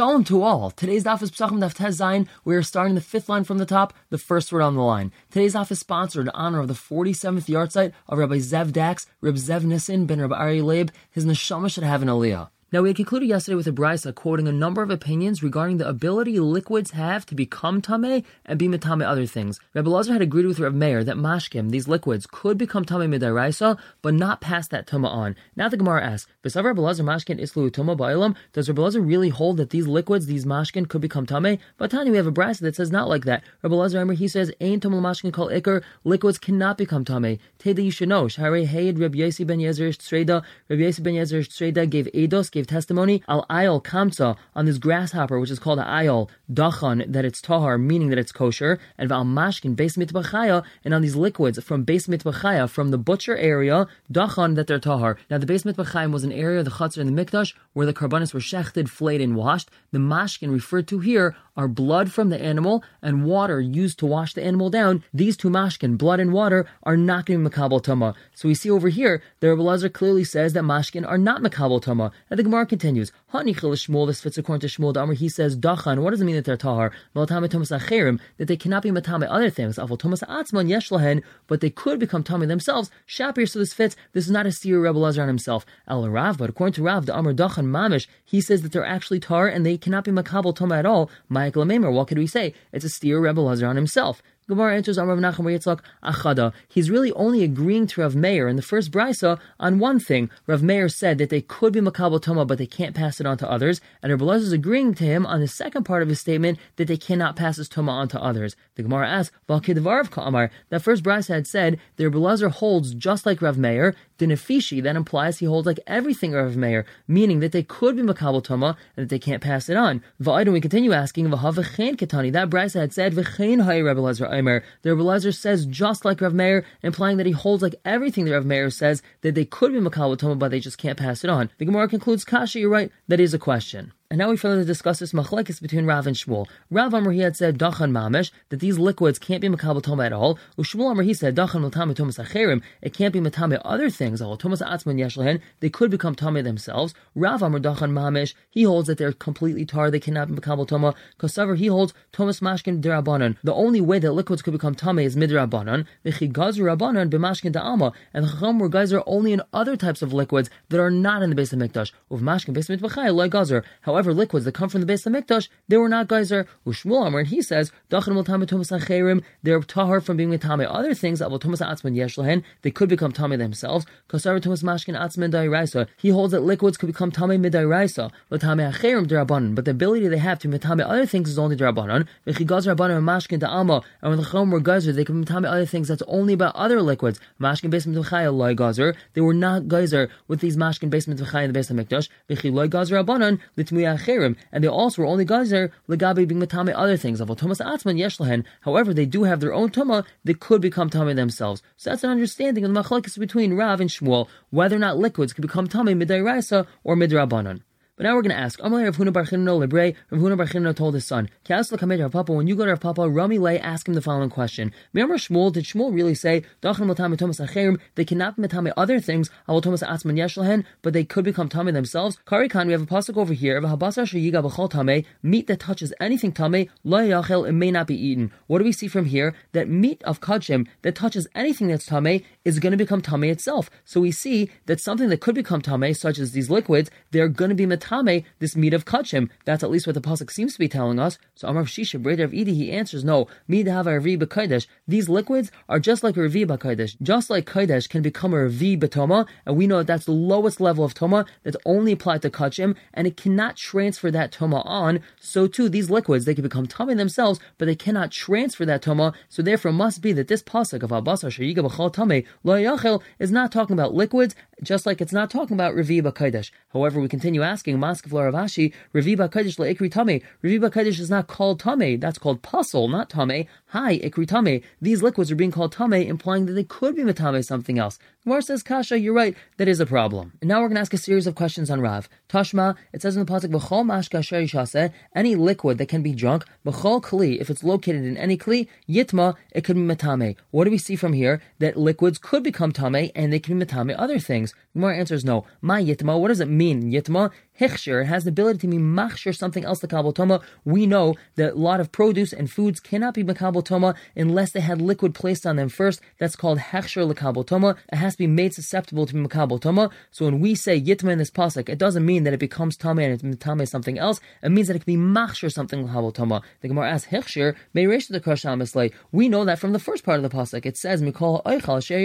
Shalom to all. Today's daf is Pesachim Daf Tes Zayin. We are starting the fifth line from the top, the first word on the line. Today's daf is sponsored in honor of the 47th yahrzeit of Rabbi Zev Dax, Rabbi Zev Nissen ben Rabbi Ari Leib. His neshama should have an aliyah. Now, we had concluded yesterday with a brisa uh, quoting a number of opinions regarding the ability liquids have to become tameh and be metame other things. Rabbi Lazar had agreed with Rabbi Meir that mashkim, these liquids, could become tameh midaraisa, but not pass that tuma on. Now the Gemara asks, "Besav Rabbi Lazar mashkin islu tuma ba'ilam?" Does Rabbi Lazar really hold that these liquids, these mashkin, could become tameh? But Tanya, we have a brisa that says not like that. Rabbi Lazar, remember, he says, "Ain tumah mashkin kol ikar." Liquids cannot become tameh. Teda you should know. Shari Hayed Rabbi Yossi ben Yezer. Rabbi Yossi ben Yezer gave edos, gave testimony al ayol kamsa on this grasshopper, which is called ayol dachan, that it's tahar, meaning that it's kosher, and val mashkin base mitbachaya, and on these liquids from base mitbachaya, from the butcher area, dachan that they're tahar. Now the base mitbachayim was an area of the chutzner and the mikdash where the karbanis were shechted, flayed, and washed. The mashkin referred to here are blood from the animal and water used to wash the animal down. These two mashkin, blood and water, are not going to be makabel tama. So we see over here, the Rebbe clearly says that mashkin are not makabel tama. And the Gemara continues, Shmuel, this fits according to Shmuel Amr, he says, Dachan, what does it mean that they're tahar? that they cannot be matame other things, but they could become tame themselves. Shapir, so this fits. This is not a seer Rebbe on himself. El Rav, but according to Rav, the Amr Dachan Mamish, he says that they're actually tar and they cannot be makabel toma at all. Michael Amemer, what could we say? It's a steer Rebbe Lazar on himself. Gemara answers Amar Nachum Yitzchak Achada. He's really only agreeing to Rav Meir in the first brisa on one thing. Rav Meir said that they could be makabel toma, but they can't pass it on to others. And Rav Lazar is agreeing to him on the second part of his statement that they cannot pass his toma on to others. The Gemara asks, Valkidvarv Ka'amar. That first brisa had said that Rav Lazar holds just like Rav Meir. Dinafishi, that implies he holds like everything Rav Meir, meaning that they could be makabel toma and that they can't pass it on. Va'idon, we continue asking, V'hav'chein ketani. That brisa had said, V'chein hay Rav Aimer. The Rebbe Lezer says just like Rav Meir, implying that he holds like everything the Rav Meir says, that they could be Makal Toma, but they just can't pass it on. The Gemara concludes, Kasha, you're right, that is a question. And now we further discuss this machlekes between Rav and Shmuel. Rav Amr he had said dachan mamish that these liquids can't be makabel toma at all. Shmuel Amr he said dachan matame tomas acherim it can't be matame other things. Al tomas atzman yeshlehen they could become tame themselves. Rav Amr dachan mamish he holds that they're completely tar they cannot be makabel toma. Kosaver he holds tomas mashkin derabanan. The only way that liquids could become tame is midrabanan. V'chigazu rabanan b'mashkin da'ama and chacham were only in other types of liquids that are not in the base of mikdash. Of mashkin base mitbachai like gazer. However However, liquids that come from the base of Mikdash, they were not geyser. Ushmuel Amr, and he says, they're tahar from being mitame. Other things, will tosa atsmen yeshlohen they could become tame themselves. Kosar Thomas Mashkin Atzman Dairaisa. He holds that liquids could become tame midairaisa, but tame acherim derabanan. But the ability they have to mitame other things is only derabanan. V'chigaz rabbanan mashkin da'ama. And when the chom were geyser, they could mitame other things that's only about other liquids. Mashkin basement v'chaya loy geyser. They were not geyser with these mashkin basement v'chaya in the base of Mikdash. Geyser rabbanan litmuya and they also were only geyser legabe being matame other things. Of Thomas atzman yeshlahen. However, they do have their own tuma. They could become tame themselves. So that's an understanding of the machlekes between Rav and Shmuel whether or not liquids can become tame midairaisa or midrabanan. But now we're going to ask, Amalei Rav Huna Bar Chinena Libre, Rav Huna Bar told his son, Kias Lakamed Rav Papa, when you go to Rav Papa, Rami Lay, ask him the following question. Remember Shmuel, did Shmuel really say, Dachan Matame Thomas Acherim, they cannot be matame other things, Awal Thomas Atzman Yeshlahen, but they could become tame themselves? Kari Khan, we have a pasuk over here, Vahabasar Shayiga B'chol Tame, meat that touches anything tame, Lo Yachel, it may not be eaten. What do we see from here? That meat of Kachim that touches anything that's tame is going to become tame itself. So we see that something that could become tame, such as these liquids, they're going to be matame, this meat of kachim. That's at least what the pasuk seems to be telling us. So Amar Shisha, Breder of Edi, he answers, no, a revi b'kaidesh. These liquids are just like a revi b'kaidesh. Just like kaidesh can become a revi b'toma, and we know that that's the lowest level of toma that's only applied to kachim, and it cannot transfer that toma on. So too, these liquids, they can become tama themselves, but they cannot transfer that toma. So therefore, must be that this pasuk of Abasa Shayiga b'chal tame lo is not talking about liquids, just like it's not talking about revi b'kaidesh. However, we continue asking, Maskef Rav Ashi, Revi Bakadosh le'ikri tame. Revi Bakadosh is not called tame. That's called pasul, not tame. Hi, ikri tame. These liquids are being called tame, implying that they could be matame something else. Gemara says, Kasha, you're right. That is a problem. And now we're going to ask a series of questions on Rav. Tashma, it says in the pasuk, B'chol mashka shase, any liquid that can be drunk, B'chol kli, if it's located in any kli, yitma, it could be matame. What do we see from here? That liquids could become tame and they can be matame other things. Gemara answers no. My yitma, what does it mean? Yitma, hichshir, it has the ability to be machshir something else to kabel toma. We know that a lot of produce and foods cannot be makabel toma unless they had liquid placed on them first. That's called hechshir lekabel toma. It has to be made susceptible to be makabel toma. So when we say yitma in this pasuk, it doesn't mean that it becomes tame and it's tame something else. It means that it can be machshir something lekabel toma. The Gemara asks hichshir meiresh the krashamislay. We know that from the first part of the pasuk. It says mikol oichal sher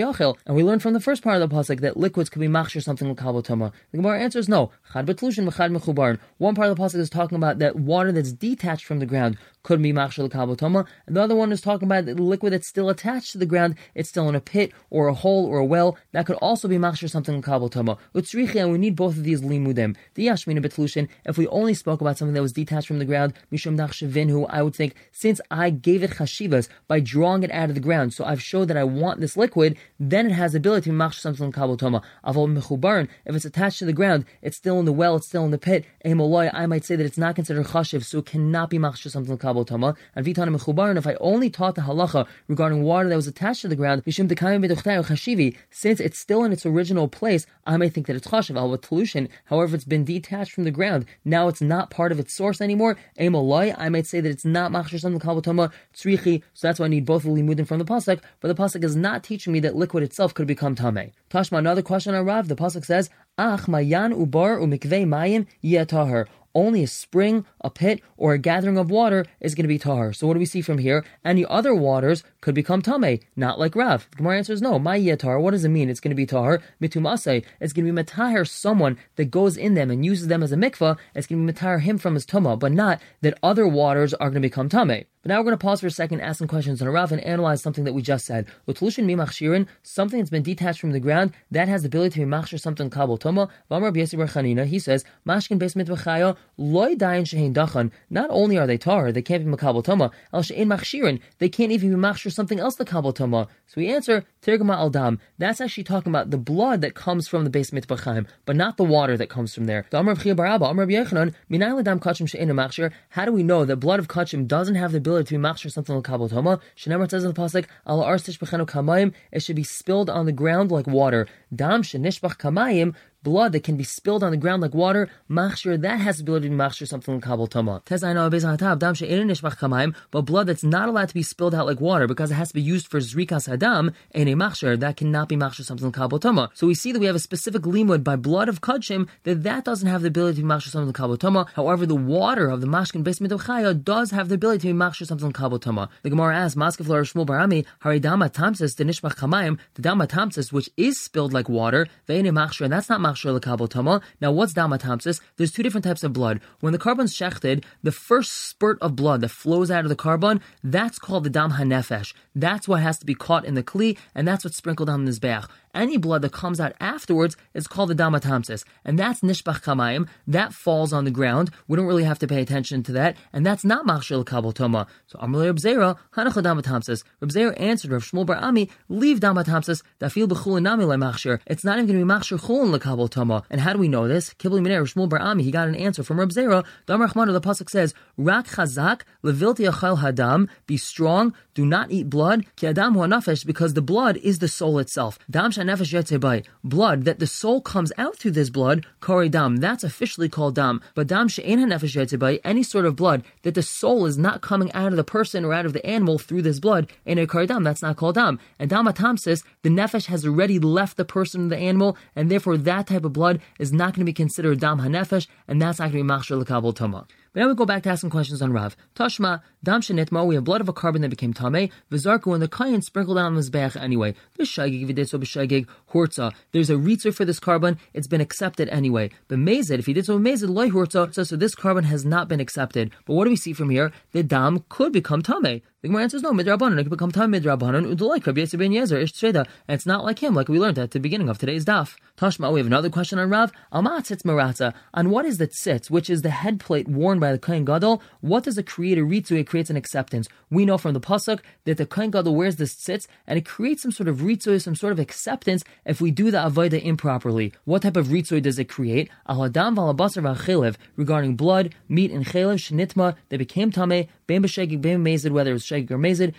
and we learn from the first part of the pasuk that liquids can be machshir something lekabel toma. The Gemara answers no. Chad betlushin v'chad mechubarin. One part of the pasuk is talking about that water that's detached from the ground could be machshir lekabel toma, and the other one is talking about the liquid that's still attached to the ground. It's still in a pit or a hole or a well. That could also be machshir something lekabel toma. Utzrichi, and we need both of these limudim. The yashmina betlushin. If we only spoke about something that was detached from the ground, mishum who I would think since I gave it chashivas by drawing it out of the ground, so I've showed that I want this liquid, then it has the ability to be machshir something lekabel toma. Avol mechubarin. If it's attached to the ground, it's still in the well, still in the pit. I might say that it's not considered chashiv, so it cannot be machshir something lekabel toma. And vitana mechubar, and If I only taught the halacha regarding water that was attached to the ground, since it's still in its original place, I may think that it's chashiv al pollution. However, it's been detached from the ground. Now it's not part of its source anymore. I might say that it's not machshir something lekabel tzrichi. So that's why I need both of the limudim from the pasuk. But the pasuk is not teaching me that liquid itself could become tame. Tashma, another question on Rav. The pasuk says, Ach mayan ubar umikvei mayim yetaher only a spring, a pit, or a gathering of water is going to be tahar. So what do we see from here? Any other waters could become tame, not like Rav. The Gemara answers no. My yatar, what does it mean? It's going to be tahar. Mitumase, it's going to be matahar someone that goes in them and uses them as a mikvah. It's going to be matahar him from his tuma, but not that other waters are going to become tame. But now we're going to pause for a second, ask some questions on Rav, and analyze something that we just said. Utlushin mimachshirin, something that's been detached from the ground, that has the ability to be machshir something kabul toma. Vamar Chanina, he says, Mashkin Beis Mitvachaya, loy dayan shehin dachan. Not only are they tar, they can't be makabel toma. El shein machshirin, they can't even be machshir something else the kabel toma. So we answer Tirgama al dam. That's actually talking about the blood that comes from the base mitbachaim, but not the water that comes from there. The Amr of Baraba, Amr of Yochanan, minay ledam kachim shein machshir. How do we know that blood of kachim doesn't have the ability to be machshir something like kabel toma? Shenemar says in the pasuk, al arstish bechenu kamayim. It should be spilled on the ground like water. Dam shenishbach kamayim blood that can be spilled on the ground like water, machshir, that has the ability to machshir something like kabel tama. But blood that's not allowed to be spilled out like water because it has to be used for zrikas hadam, and a machshir, that cannot be machshir something like kabel tama. So we see that we have a specific limud by blood of kachim that that doesn't have the ability to be machshir something like kabel tama. However, the water of the mashkin basement of chaya does have the ability to be machshir something like kabel tama. The Gemara asks, Maskef Shmuel Bar Ami, Haridama Tamsis, the Nishmach Kamayim, the Dama Tamsis, which is spilled like water, Ve'ene machshir, and that's not machshir. Now, what's damatamsis? There's two different types of blood. When the carbon's shechted, the first spurt of blood that flows out of the carbon, that's called the dam hanefesh. That's what has to be caught in the kli, and that's what's sprinkled on the mizbeach any blood that comes out afterwards is called the damatamsis, and that's nishbach kamayim. That falls on the ground. We don't really have to pay attention to that, and that's not machshir kabel toma. So Amalei Reb Zera damatamsis. Reb Zera answered Rav Shmuel Bar Ami, leave damatamsis. Dafil b'chulin nami machshir. It's not even going to be machshir chulin lekabel toma. And how do we know this? Kibli minei Rav Shmuel Bar Ami. He got an answer from Reb Zera. Dam Rachmana. The pasuk says, Rak chazak levilti achal hadam. Be strong. Do not eat blood. Ki adam nafesh because the blood is the soul itself. Dam blood, that the soul comes out through this blood, kori dam, that's officially called dam. But dam she'en nefesh by any sort of blood, that the soul is not coming out of the person or out of the animal through this blood, in a kori dam, that's not called dam. And dam atam says, the nefesh has already left the person or the animal, and therefore that type of blood is not going to be considered dam hanefesh, and that's not going to be machshir lekabel tama. But now we go back to asking questions on Rav. Tashma, dam shenitma, we have blood of a carbon that became tame, v'zarku, and the kayan sprinkled down on the mizbeach anyway. B'shagig v'ditzo b'shagig, hortza. There's a ritzer for this carbon, it's been accepted anyway. But mezid, if he did so mezid, loy hortza, so this carbon has not been accepted. But what do we see from here? The dam could become tame. The Gemara answers no, midrabanan. It can become time midrabanan. Udulai Rabbi Yisrael ben Yezer ish and it's not like him, like we learned at the beginning of today's daf. Tashma, we have another question on Rav. Alma tzitz maratza. On what is the tzitz, which is the head plate worn by the Kohen Gadol? What does it create a ritzu? It creates an acceptance. We know from the pasuk that the Kohen Gadol wears this tzitz, and it creates some sort of ritzu, some sort of acceptance if we do the avodah improperly. What type of ritzu does it create? Ahadam valabasar v'achelev regarding blood, meat, and chelev shnitma They became tame, whether it was shegeg or mezid,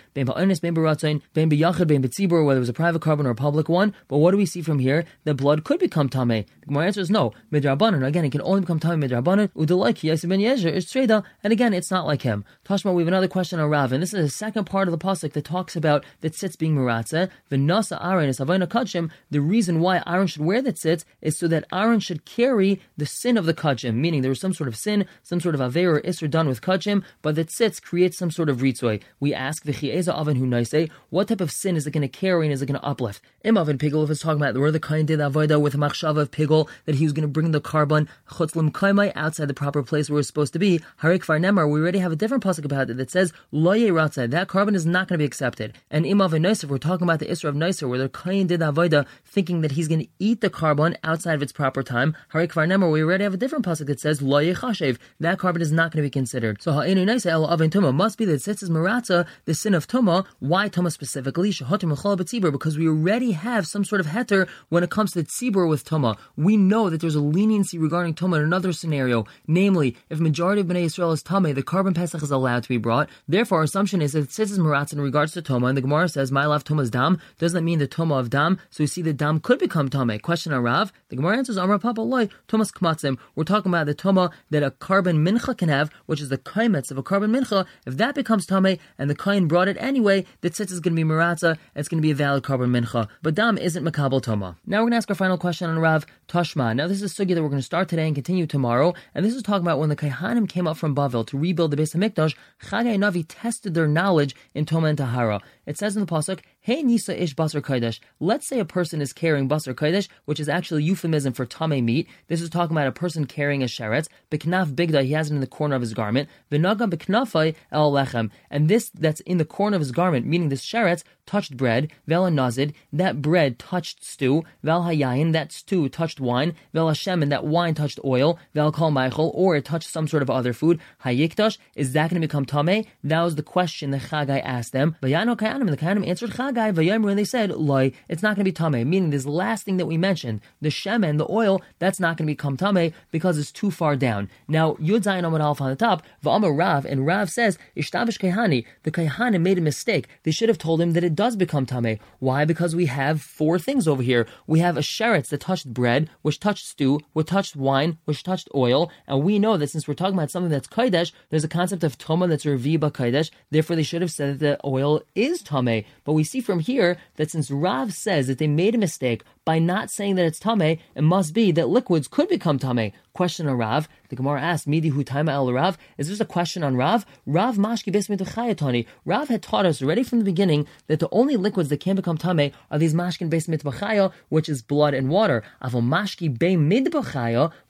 whether it was a private korban or a public one. But what do we see from here? That blood could become. The Gemara answer is no. Midrabanan. Again, it can only become tameh midrabanan. Udalaiki Yosef ben Yezer is treda, and again, it's not like him. Tashma, we have another question on Rav, and this is the second part of the pasuk that talks about the tzitz being maratza. V'nasa Aaron is havayna kachim. The reason why Aaron should wear the tzitz is so that Aaron should carry the sin of the kachim, meaning there was some sort of sin, some sort of aver or isser done with kachim, but that the tzitz creates some sort of ritzoy. We ask v'chieza oven hu naise, what type of sin is it going to carry and is it going to uplift? Im oven pigel, if it's talking about where the kain did avoida with machshava of pigel that he was going to bring the carbon chutzlim kaimai outside the proper place where it's supposed to be. Harik far nemar, we already have a different pasuk about it that says lo ratza. That carbon is not going to be accepted. And im oven if we're talking about the isra of nicer, where the kain did avoida thinking that he's going to eat the carbon outside of its proper time. Harik far nemar, we already have a different pasuk that says lo chashev. That carbon is not going to be considered. So ha'inu nicer el oven tuma must be that since it's maratza, the sin of tuma. Why tuma specifically? Because we already have some sort of heter when it comes to tzibur with tuma. We know that there's a leniency regarding tuma in another scenario, namely, if majority of Bnei Israel is tame, the carbon pesach is allowed to be brought. Therefore, our assumption is that it says maratz in regards to tuma, and the Gemara says my love tuma's dam doesn't mean the tuma of dam. So we see the dam could become tame. Question on Rav. The Gemara answers Amar Papa loy tumas kmatzim. We're talking about the tuma that a carbon mincha can have, which is the kaimetz of a carbon mincha. If that becomes tame and the kain brought it anyway, the tzitz is going to be maratza. It's going to be a valid korban mincha. But dam isn't makabel toma. Now we're going to ask our final question on Rav Tashma. Now this is a sugi that we're going to start today and continue tomorrow. And this is talking about when the Kaihanim came up from Bavel to rebuild the base of Hamikdash, Chagai Navi tested their knowledge in Toma and Tahara. It says in the pasuk, Hey Nisa ish basar kodesh. Let's say a person is carrying basar kodesh, which is actually euphemism for tame meat. This is talking about a person carrying a sheretz. Beknaf bigda, he has it in the corner of his garment. V'naga beknafai el lechem. And this that's in the corner of his garment, meaning this sheretz, touched bread, vel nazid, that bread touched stew, vel hayayin, that stew touched wine, vel that wine touched oil, vel kol meichel, or it touched some sort of other food. Hayikdash, is that going to become tame? That was the question that Chagai asked them. And the kayanim answered Chagai, vayomer, and they said, loy, it's not going to be tame, meaning this last thing that we mentioned, the shemen, the oil, that's not going to become tame because it's too far down. Now, Yud Zayin Amad on the top, Va'amar Rav, and Rav says, Ishtavish Kehani, the Kehanim made a mistake. They should have told him that it does become tame. Why? Because we have four things over here. We have a sheretz that touched bread, which touched stew, which touched wine, which touched oil, and we know that since we're talking about something that's kodesh, there's a concept of toma that's reviba kodesh. Therefore, they should have said that the oil is tame. But we see from here that since Rav says that they made a mistake by not saying that it's tame, it must be that liquids could become tame. Question on Rav. The Gemara asked, Midi hu taima el Rav. Is this a question on Rav? Rav mashki besmit Rav had taught us already from the beginning that the only liquids that can become tame are these mashkin besmit b'chaya, which is blood and water. Avo mashki be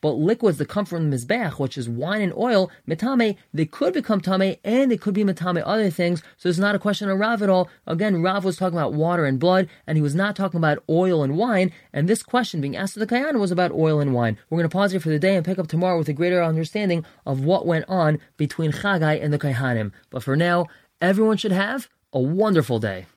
but liquids that come from the mizbeach, which is wine and oil, metame, they could become tame and they could be metame other things. So it's not a question of Rav at all. Again, Rav was talking about water and blood, and he was not talking about oil and wine. And this question being asked to the Kayan was about oil and wine. We're going to pause here for the day and pick up tomorrow with a greater understanding of what went on between Chagai and the Kaihanim. But for now, everyone should have a wonderful day.